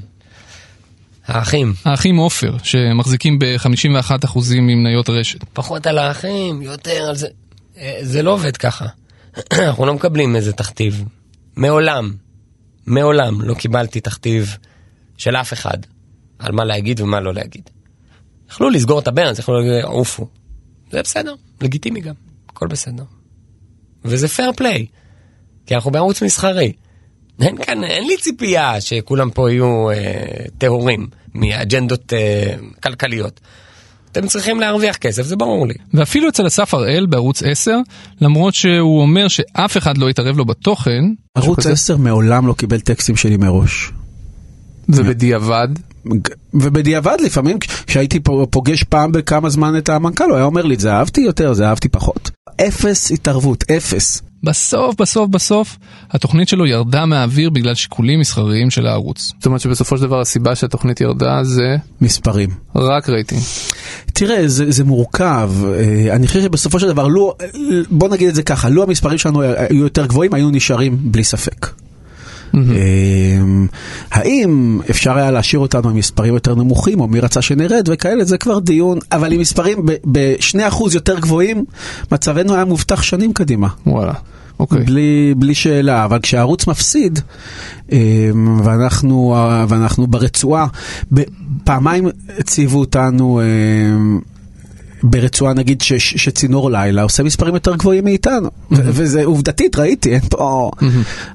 האחים. האחים עופר, שמחזיקים ב-51% ממניות רשת. פחות על האחים, יותר על זה. זה לא עובד ככה. אנחנו לא מקבלים איזה תכתיב. מעולם, מעולם לא קיבלתי תכתיב של אף אחד על מה להגיד ומה לא להגיד. יכלו לסגור את הברנס, יכלו להגיד, עופו. זה בסדר, לגיטימי גם, הכל בסדר. וזה פייר פליי, כי אנחנו בערוץ מסחרי. אין כאן, אין לי ציפייה שכולם פה יהיו אה, טהורים מאג'נדות אה, כלכליות. אתם צריכים להרוויח כסף, זה ברור לי. ואפילו אצל אסף הראל בערוץ 10, למרות שהוא אומר שאף אחד לא יתערב לו בתוכן. ערוץ 10 מעולם לא קיבל טקסטים שלי מראש. ובדיעבד? ובדיעבד לפעמים כשהייתי פוגש פעם בכמה זמן את המנכ"ל הוא היה אומר לי זה אהבתי יותר זה אהבתי פחות. אפס התערבות אפס. בסוף בסוף בסוף התוכנית שלו ירדה מהאוויר בגלל שיקולים מסחריים של הערוץ. זאת אומרת שבסופו של דבר הסיבה שהתוכנית ירדה זה מספרים. רק רייטינג. תראה זה, זה מורכב אה, אני חושב שבסופו של דבר לא בוא נגיד את זה ככה לו המספרים שלנו היו יותר גבוהים היינו נשארים בלי ספק. אמ, האם אפשר היה להשאיר אותנו עם מספרים יותר נמוכים, או מי רצה שנרד וכאלה, זה כבר דיון, אבל עם מספרים ב-2% יותר גבוהים, מצבנו היה מובטח שנים קדימה. וואלה. אוקיי. Okay. בלי, בלי שאלה, אבל כשהערוץ מפסיד, אמ, ואנחנו, ואנחנו ברצועה, פעמיים הציבו אותנו אמ, ברצועה נגיד ש, שצינור לילה עושה מספרים יותר גבוהים מאיתנו, mm-hmm. וזה עובדתית, ראיתי, אין פה... Mm-hmm.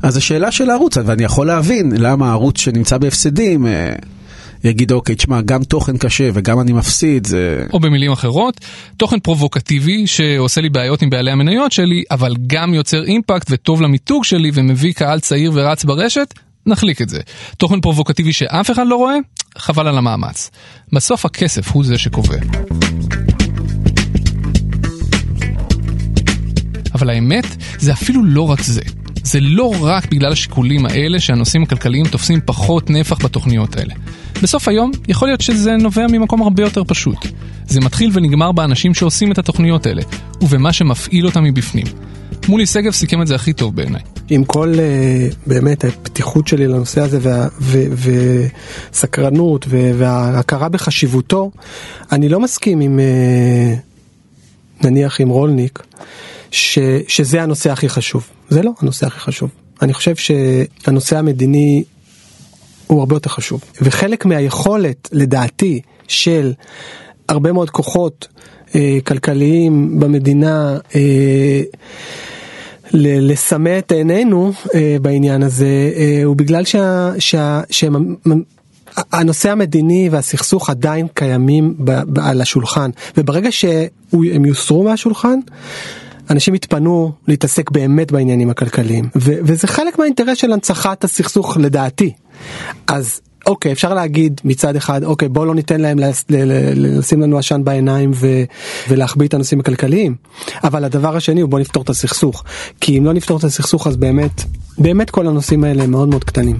אז השאלה של הערוץ, ואני יכול להבין למה הערוץ שנמצא בהפסדים... אה, יגיד אוקיי, תשמע, גם תוכן קשה וגם אני מפסיד, זה... או במילים אחרות, תוכן פרובוקטיבי שעושה לי בעיות עם בעלי המניות שלי, אבל גם יוצר אימפקט וטוב למיתוג שלי ומביא קהל צעיר ורץ ברשת, נחליק את זה. תוכן פרובוקטיבי שאף אחד לא רואה, חבל על המאמץ. בסוף הכסף הוא זה שקובע. אבל האמת, זה אפילו לא רק זה. זה לא רק בגלל השיקולים האלה שהנושאים הכלכליים תופסים פחות נפח בתוכניות האלה. בסוף היום, יכול להיות שזה נובע ממקום הרבה יותר פשוט. זה מתחיל ונגמר באנשים שעושים את התוכניות האלה, ובמה שמפעיל אותם מבפנים. מולי שגב סיכם את זה הכי טוב בעיניי. עם כל uh, באמת הפתיחות שלי לנושא הזה וה, ו, וסקרנות ו, וההכרה בחשיבותו, אני לא מסכים עם uh, נניח עם רולניק. ש, שזה הנושא הכי חשוב. זה לא הנושא הכי חשוב. אני חושב שהנושא המדיני הוא הרבה יותר חשוב. וחלק מהיכולת, לדעתי, של הרבה מאוד כוחות אה, כלכליים במדינה אה, ל- לסמא את עינינו אה, בעניין הזה אה, הוא בגלל שה, שה, שהם, הנושא המדיני והסכסוך עדיין קיימים ב, ב, על השולחן וברגע שהם יוסרו מהשולחן אנשים יתפנו להתעסק באמת בעניינים הכלכליים ו, וזה חלק מהאינטרס של הנצחת הסכסוך לדעתי. אז אוקיי אפשר להגיד מצד אחד אוקיי בוא לא ניתן להם לשים לנו עשן בעיניים ו- ולהחביא את הנושאים הכלכליים אבל הדבר השני הוא בוא נפתור את הסכסוך כי אם לא נפתור את הסכסוך אז באמת באמת כל הנושאים האלה הם מאוד מאוד קטנים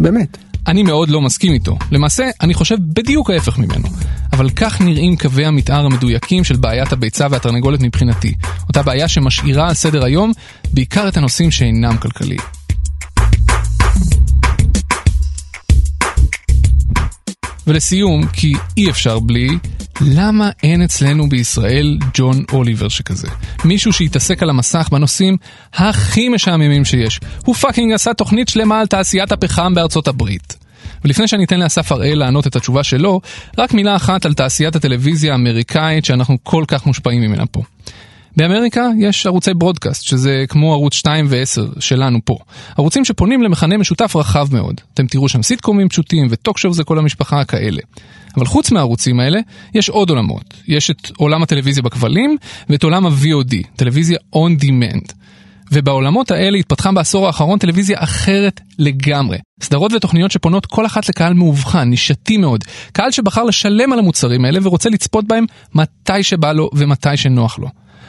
באמת. אני מאוד לא מסכים איתו. למעשה, אני חושב בדיוק ההפך ממנו. אבל כך נראים קווי המתאר המדויקים של בעיית הביצה והתרנגולת מבחינתי. אותה בעיה שמשאירה על סדר היום בעיקר את הנושאים שאינם כלכליים. ולסיום, כי אי אפשר בלי, למה אין אצלנו בישראל ג'ון אוליבר שכזה? מישהו שהתעסק על המסך בנושאים הכי משעממים שיש. הוא fucking עשה תוכנית שלמה על תעשיית הפחם בארצות הברית. ולפני שאני אתן לאסף הראל לענות את התשובה שלו, רק מילה אחת על תעשיית הטלוויזיה האמריקאית שאנחנו כל כך מושפעים ממנה פה. באמריקה יש ערוצי broadcast, שזה כמו ערוץ 2 ו-10 שלנו פה. ערוצים שפונים למכנה משותף רחב מאוד. אתם תראו שם סיטקומים פשוטים ו talk shows לכל המשפחה כאלה. אבל חוץ מהערוצים האלה, יש עוד עולמות. יש את עולם הטלוויזיה בכבלים ואת עולם ה-VOD, טלוויזיה on demand. ובעולמות האלה התפתחה בעשור האחרון טלוויזיה אחרת לגמרי. סדרות ותוכניות שפונות כל אחת לקהל מאובחן, נישתי מאוד. קהל שבחר לשלם על המוצרים האלה ורוצה לצפות בהם מתי שבא לו ומתי שנוח לו.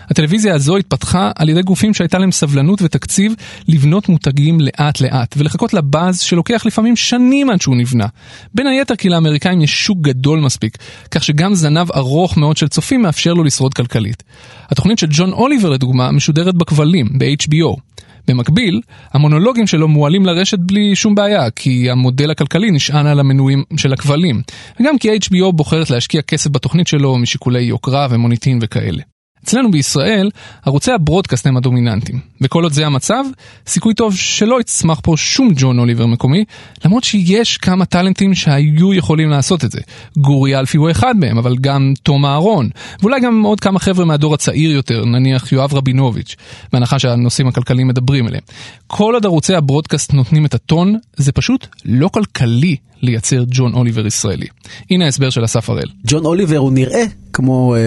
הטלוויזיה הזו התפתחה על ידי גופים שהייתה להם סבלנות ותקציב לבנות מותגים לאט לאט ולחכות לבאז שלוקח לפעמים שנים עד שהוא נבנה. בין היתר כי לאמריקאים יש שוק גדול מספיק, כך שגם זנב ארוך מאוד של צופים מאפשר לו לשרוד כלכלית. התוכנית של ג'ון אוליבר לדוגמה משודרת בכבלים, ב-HBO. במקביל, המונולוגים שלו מועלים לרשת בלי שום בעיה, כי המודל הכלכלי נשען על המנויים של הכבלים, וגם כי HBO בוחרת להשקיע כסף בתוכנית שלו משיקולי יוקרה ומוניטין וכאלה. אצלנו בישראל, ערוצי הברודקאסט הם הדומיננטיים, וכל עוד זה המצב, סיכוי טוב שלא יצמח פה שום ג'ון אוליבר מקומי, למרות שיש כמה טאלנטים שהיו יכולים לעשות את זה. גורי אלפי הוא אחד מהם, אבל גם תום אהרון, ואולי גם עוד כמה חבר'ה מהדור הצעיר יותר, נניח יואב רבינוביץ', בהנחה שהנושאים הכלכליים מדברים אליהם. כל עוד ערוצי הברודקאסט נותנים את הטון, זה פשוט לא כלכלי לייצר ג'ון אוליבר ישראלי. הנה ההסבר של אסף הראל. ג'ון אוליבר הוא נראה כמו אה,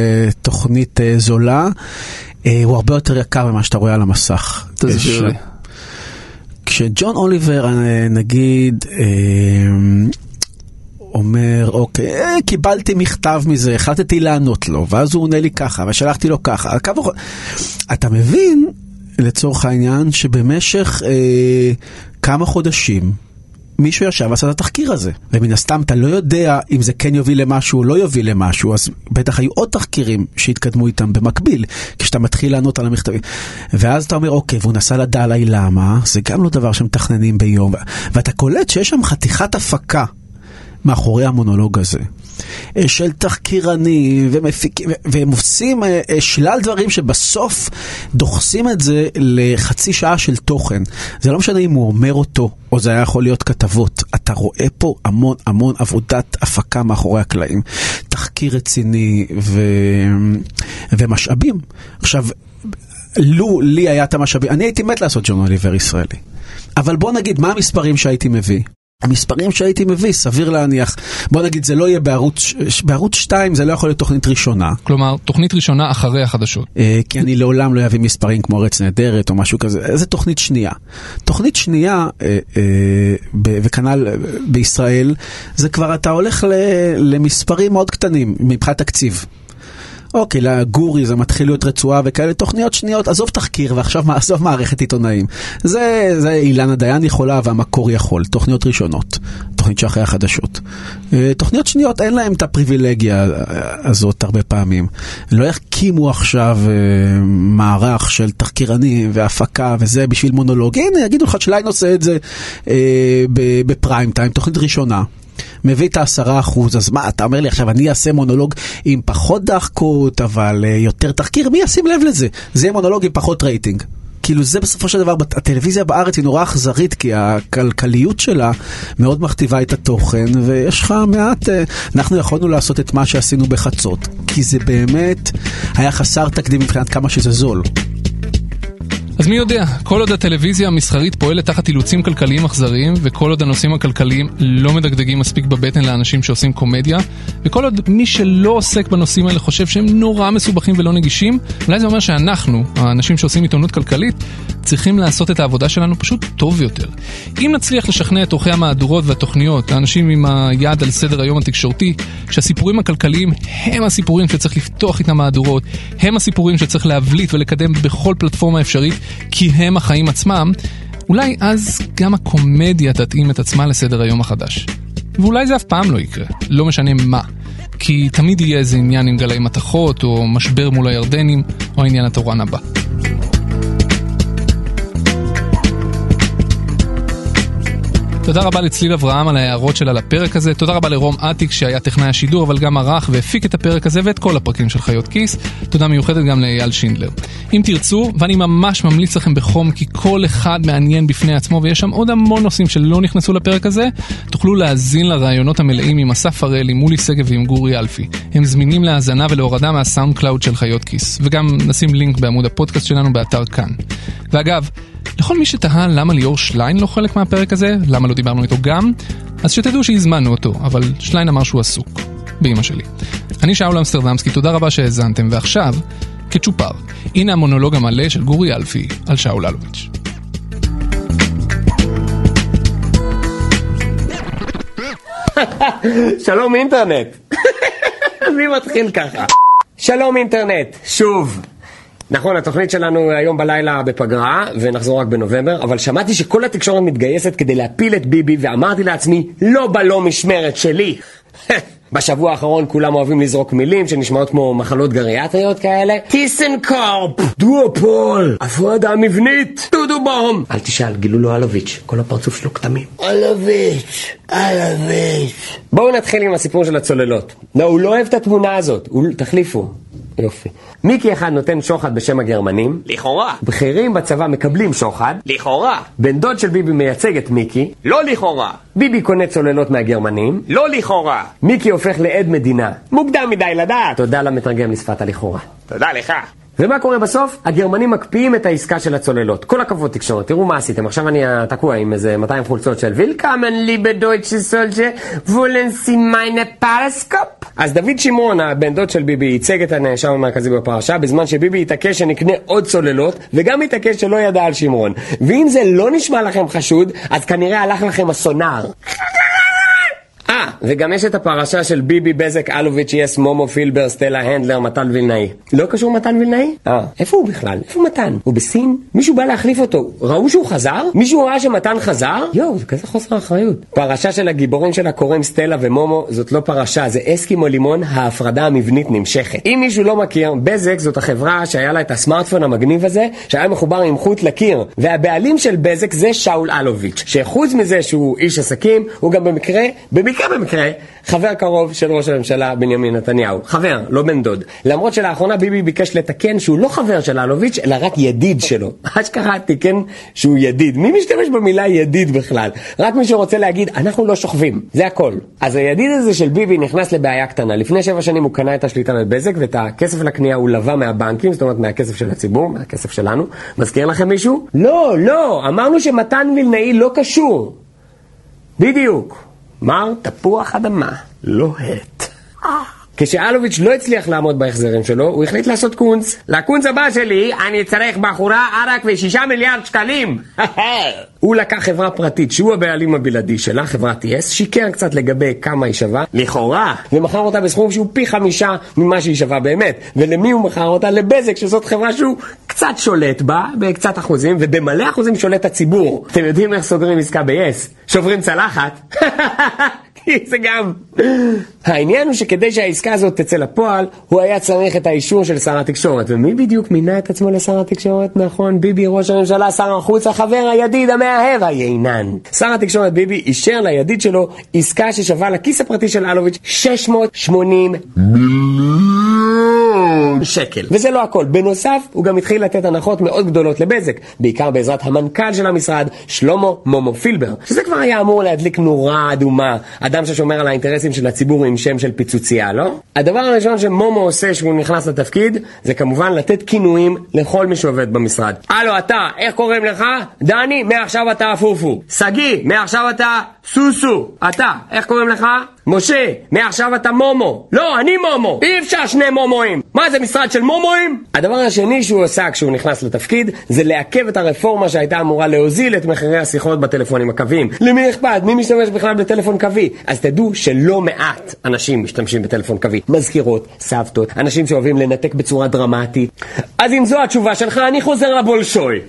תוכנית אה, זולה, אה, הוא הרבה יותר יקר ממה שאתה רואה על המסך. תסביר לי. כשג'ון אוליבר, אה, נגיד, אה, אומר, אוקיי, אה, קיבלתי מכתב מזה, החלטתי לענות לו, ואז הוא עונה לי ככה, ושלחתי לו ככה. חו- אתה מבין, לצורך העניין, שבמשך אה, כמה חודשים, מישהו ישב ועשה את התחקיר הזה. ומן הסתם אתה לא יודע אם זה כן יוביל למשהו או לא יוביל למשהו, אז בטח היו עוד תחקירים שהתקדמו איתם במקביל, כשאתה מתחיל לענות על המכתבים. ואז אתה אומר, אוקיי, והוא נסע לדע עליי למה, זה גם לא דבר שמתכננים ביום. ואתה קולט שיש שם חתיכת הפקה מאחורי המונולוג הזה. אה, של תחקירנים והם עושים אה, אה, שלל דברים שבסוף דוחסים את זה לחצי שעה של תוכן. זה לא משנה אם הוא אומר אותו, או זה היה יכול להיות כתבות. אתה רואה פה המון המון עבודת הפקה מאחורי הקלעים. תחקיר רציני ו... ומשאבים. עכשיו, לו לי היה את המשאבים, אני הייתי מת לעשות ג'ון אוליבר ישראלי. אבל בוא נגיד, מה המספרים שהייתי מביא? המספרים שהייתי מביא, סביר להניח, בוא נגיד זה לא יהיה בערוץ, בערוץ 2 זה לא יכול להיות תוכנית ראשונה. כלומר, תוכנית ראשונה אחרי החדשות. אה, כי אני לעולם לא אביא מספרים כמו ארץ נהדרת או משהו כזה, זה תוכנית שנייה. תוכנית שנייה, אה, אה, וכנ"ל אה, בישראל, זה כבר אתה הולך למספרים מאוד קטנים מבחינת תקציב. אוקיי, לגורי זה מתחיל להיות רצועה וכאלה תוכניות שניות, עזוב תחקיר ועכשיו עזוב מערכת עיתונאים. זה, זה אילנה דיין יכולה והמקור יכול, תוכניות ראשונות, תוכנית שאחרי החדשות. אה, תוכניות שניות אין להם את הפריבילגיה אה, הזאת הרבה פעמים. לא יקימו עכשיו אה, מערך של תחקירנים והפקה וזה בשביל מונולוג. הנה, יגידו לך שליין עושה את זה בפריים טיים, תוכנית ראשונה. מביא את העשרה אחוז, אז מה, אתה אומר לי עכשיו, אני אעשה מונולוג עם פחות דחקות, אבל uh, יותר תחקיר, מי ישים לב לזה? זה יהיה מונולוג עם פחות רייטינג. כאילו זה בסופו של דבר, הטלוויזיה בארץ היא נורא אכזרית, כי הכלכליות שלה מאוד מכתיבה את התוכן, ויש לך מעט, אה, אנחנו יכולנו לעשות את מה שעשינו בחצות, כי זה באמת היה חסר תקדים מבחינת כמה שזה זול. אז מי יודע, כל עוד הטלוויזיה המסחרית פועלת תחת אילוצים כלכליים אכזריים, וכל עוד הנושאים הכלכליים לא מדגדגים מספיק בבטן לאנשים שעושים קומדיה, וכל עוד מי שלא עוסק בנושאים האלה חושב שהם נורא מסובכים ולא נגישים, אולי זה אומר שאנחנו, האנשים שעושים עיתונות כלכלית, צריכים לעשות את העבודה שלנו פשוט טוב יותר. אם נצליח לשכנע את עורכי המהדורות והתוכניות, האנשים עם היד על סדר היום התקשורתי, שהסיפורים הכלכליים הם הסיפורים שצריך לפתוח איתם מהדורות, הם הסיפורים שצריך להבליט ולקדם בכל פלטפורמה אפשרית, כי הם החיים עצמם, אולי אז גם הקומדיה תתאים את עצמה לסדר היום החדש. ואולי זה אף פעם לא יקרה, לא משנה מה. כי תמיד יהיה איזה עניין עם גלי מתכות, או משבר מול הירדנים, או העניין התורן הבא. תודה רבה לצליל אברהם על ההערות שלה לפרק הזה, תודה רבה לרום אטיק שהיה טכנאי השידור אבל גם ערך והפיק את הפרק הזה ואת כל הפרקים של חיות כיס, תודה מיוחדת גם לאייל שינדלר. אם תרצו, ואני ממש ממליץ לכם בחום כי כל אחד מעניין בפני עצמו ויש שם עוד המון נושאים שלא נכנסו לפרק הזה, תוכלו להאזין לראיונות המלאים עם אסף הראל, עם מולי שגב ועם גורי אלפי. הם זמינים להאזנה ולהורדה מה SoundCloud של חיות כיס, וגם נשים לינק בעמוד הפודקאסט שלנו באתר כאן. ואגב, לכל מי שתהה למה ליאור שליין לא חלק מהפרק הזה, למה לא דיברנו איתו גם, אז שתדעו שהזמנו אותו, אבל שליין אמר שהוא עסוק. באמא שלי. אני שאול אמסטרדמסקי, תודה רבה שהאזנתם, ועכשיו, כצ'ופר, הנה המונולוג המלא של גורי אלפי על שאול אלוביץ'. שלום אינטרנט. מי מתחיל ככה? שלום אינטרנט, שוב. נכון, התוכנית שלנו היום בלילה בפגרה, ונחזור רק בנובמבר, אבל שמעתי שכל התקשורת מתגייסת כדי להפיל את ביבי, ואמרתי לעצמי, לא בלא משמרת שלי. בשבוע האחרון כולם אוהבים לזרוק מילים שנשמעות כמו מחלות גריאטריות כאלה. טיסנקורפ, דואופול, הפרדה מבנית, דודו בום. אל תשאל, גילו לו אלוביץ', כל הפרצוף שלו כתמים. אלוביץ', אלוביץ'. בואו נתחיל עם הסיפור של הצוללות. לא, הוא לא אוהב את התמונה הזאת, הוא... תחליפו. יופי. מיקי אחד נותן שוחד בשם הגרמנים. לכאורה. בכירים בצבא מקבלים שוחד. לכאורה. בן דוד של ביבי מייצג את מיקי. לא לכאורה. ביבי קונה צוללות מהגרמנים. לא לכאורה. מיקי הופך לעד מדינה. מוקדם מדי לדעת. תודה למתרגם לשפת הלכאורה. תודה לך. ומה קורה בסוף? הגרמנים מקפיאים את העסקה של הצוללות. כל הכבוד תקשורת, תראו מה עשיתם. עכשיו אני תקוע עם איזה 200 חולצות של וילקאמן ליבה דויטשה סולג'ה וולנסי מיינה פרסקופ. אז דוד שמרון, הבן דוד של ביבי, ייצג את הנאשם המרכזי בפרשה, בזמן שביבי התעקש שנקנה עוד צוללות, וגם התעקש שלא ידע על שמרון. ואם זה לא נשמע לכם חשוד, אז כנראה הלך לכם הסונאר. אה, וגם יש את הפרשה של ביבי, בזק, אלוביץ', יס, מומו, פילבר, סטלה, הנדלר, מתן וילנאי. לא קשור מתן וילנאי? אה, איפה הוא בכלל? איפה מתן? הוא בסין? מישהו בא להחליף אותו. ראו שהוא חזר? מישהו ראה שמתן חזר? יואו, זה כזה חוסר אחריות. פרשה של הגיבורים שלה קוראים סטלה ומומו, זאת לא פרשה, זה אסקימו לימון, ההפרדה המבנית נמשכת. אם מישהו לא מכיר, בזק זאת החברה שהיה לה את הסמארטפון המגניב הזה, שהיה מחובר עם חוט לקיר. והבעלים של בזק זה שאול אלוביץ', שחוץ מזה שהוא איש עסקים, הוא גם במקרה, במקרה במקרה במקרה, חבר קרוב של ראש הממשלה בנימין נתניהו. חבר, לא בן דוד. למרות שלאחרונה ביבי ביקש לתקן שהוא לא חבר של אלוביץ', אלא רק ידיד שלו. אשכרה תיקן שהוא ידיד. מי משתמש במילה ידיד בכלל? רק מי שרוצה להגיד, אנחנו לא שוכבים. זה הכל. אז הידיד הזה של ביבי נכנס לבעיה קטנה. לפני שבע שנים הוא קנה את השליטה בבזק, ואת הכסף לקנייה הוא לווה מהבנקים, זאת אומרת מהכסף של הציבור, מהכסף שלנו. מזכיר לכם מישהו? לא, לא, אמרנו שמתן וילנאי לא קשור. בדיוק. מר תפוח אדמה, לוהט. כשאלוביץ' לא הצליח לעמוד בהחזרים שלו, הוא החליט לעשות קונץ. לקונץ הבא שלי, אני אצטרך בחורה, ערק ושישה מיליארד שקלים. הוא לקח חברה פרטית שהוא הבעלים הבלעדי שלה, חברת TS, שיקר קצת לגבי כמה היא שווה, לכאורה, ומכר אותה בסכום שהוא פי חמישה ממה שהיא שווה באמת. ולמי הוא מכר אותה? לבזק, שזאת חברה שהוא קצת שולט בה, בקצת אחוזים, ובמלא אחוזים שולט הציבור. אתם יודעים איך סוגרים עסקה ב-yes? שוברים צלחת. זה גם... העניין הוא שכדי שהעסקה הזאת תצא לפועל, הוא היה צריך את האישור של שר התקשורת. ומי בדיוק מינה את עצמו לשר התקשורת? נכון, ביבי ראש הממשלה, שר החוץ, החבר, הידיד, המאהב, היינן. שר התקשורת ביבי אישר לידיד שלו עסקה ששווה לכיס הפרטי של אלוביץ' 680 מיליון שקל. וזה לא הכל. בנוסף, הוא גם התחיל לתת הנחות מאוד גדולות לבזק, בעיקר בעזרת המנכ"ל של המשרד, שלמה מומו פילבר, שזה כבר היה אמור להדליק נורה אדומה, אדם ששומר על האינטרסים של הציבור עם שם של פיצוצייה, לא? הדבר הראשון שמומו עושה כשהוא נכנס לתפקיד, זה כמובן לתת כינויים לכל מי שעובד במשרד. הלו, אתה, איך קוראים לך? דני, מעכשיו אתה פופו. שגיא, מעכשיו אתה סוסו. אתה, איך קוראים לך? משה, מעכשיו אתה מומו. לא, אני מומו. אי אפשר שני מומואים. מה זה, משרד של מומואים? הדבר השני שהוא עשה כשהוא נכנס לתפקיד, זה לעכב את הרפורמה שהייתה אמורה להוזיל את מחירי השיחות בטלפונים הקוויים. למי אכפת? מי משתמש בכלל בטלפון קווי? אז תדעו שלא מעט אנשים משתמשים בטלפון קווי. מזכירות, סבתות, אנשים שאוהבים לנתק בצורה דרמטית. אז אם זו התשובה שלך, אני חוזר לבולשוי.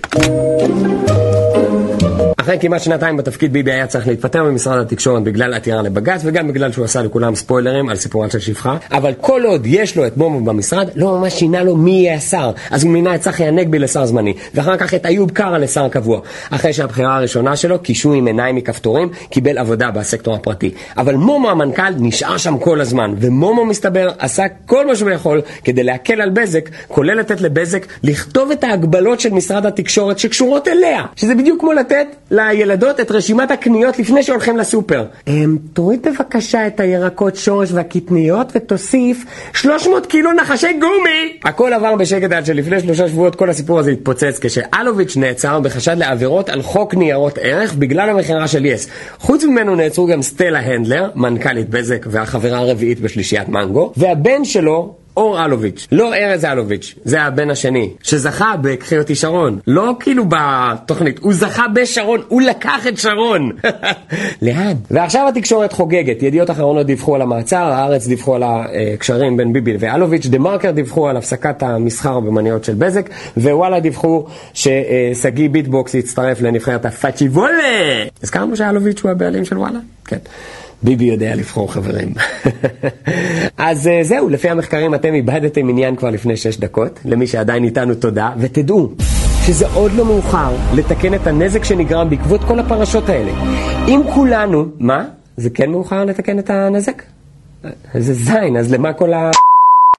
אחרי כמעט שנתיים בתפקיד ביבי היה צריך להתפטר ממשרד התקשורת בגלל עתירה לבג"ץ וגם בגלל שהוא עשה לכולם ספוילרים על סיפורה של שפחה. אבל כל עוד יש לו את מומו במשרד לא ממש שינה לו מי יהיה השר. אז הוא מינה את צחי הנגבי לשר זמני ואחר כך את איוב קרא לשר קבוע. אחרי שהבחירה הראשונה שלו קישו עם עיניים מכפתורים קיבל עבודה בסקטור הפרטי. אבל מומו המנכ"ל נשאר שם כל הזמן ומומו מסתבר עשה כל מה שהוא יכול כדי להקל על בזק כולל לתת לבזק לכתוב את ההגבלות של משרד התקשורת שקשורות אליה שזה בדיוק כמו לתת לילדות את רשימת הקניות לפני שהולכים לסופר. אמ, תוריד בבקשה את הירקות שורש והקטניות ותוסיף 300 קילו נחשי גומי! הכל עבר בשקט עד שלפני שלושה שבועות כל הסיפור הזה התפוצץ כשאלוביץ' נעצר בחשד לעבירות על חוק ניירות ערך בגלל המכירה של יס. חוץ ממנו נעצרו גם סטלה הנדלר, מנכ"לית בזק והחברה הרביעית בשלישיית מנגו, והבן שלו אור אלוביץ', לא ארז אלוביץ', זה הבן השני, שזכה בקחי אותי שרון, לא כאילו בתוכנית, הוא זכה בשרון, הוא לקח את שרון. לאן? ועכשיו התקשורת חוגגת, ידיעות אחרונות דיווחו על המעצר, הארץ דיווחו על הקשרים בין ביבי ואלוביץ', TheMarker דיווחו על הפסקת המסחר במניות של בזק, ווואלה דיווחו ששגיא ביטבוקס יצטרף לנבחרת הפאצ'יבולה. הזכרנו שאלוביץ' הוא הבעלים של וואלה? כן. ביבי יודע לבחור חברים. אז אה, זהו, לפי המחקרים אתם איבדתם עניין כבר לפני שש דקות. למי שעדיין איתנו תודה, ותדעו שזה עוד לא מאוחר לתקן את הנזק שנגרם בעקבות כל הפרשות האלה. אם כולנו, מה? זה כן מאוחר לתקן את הנזק? זה זין, אז למה כל ה...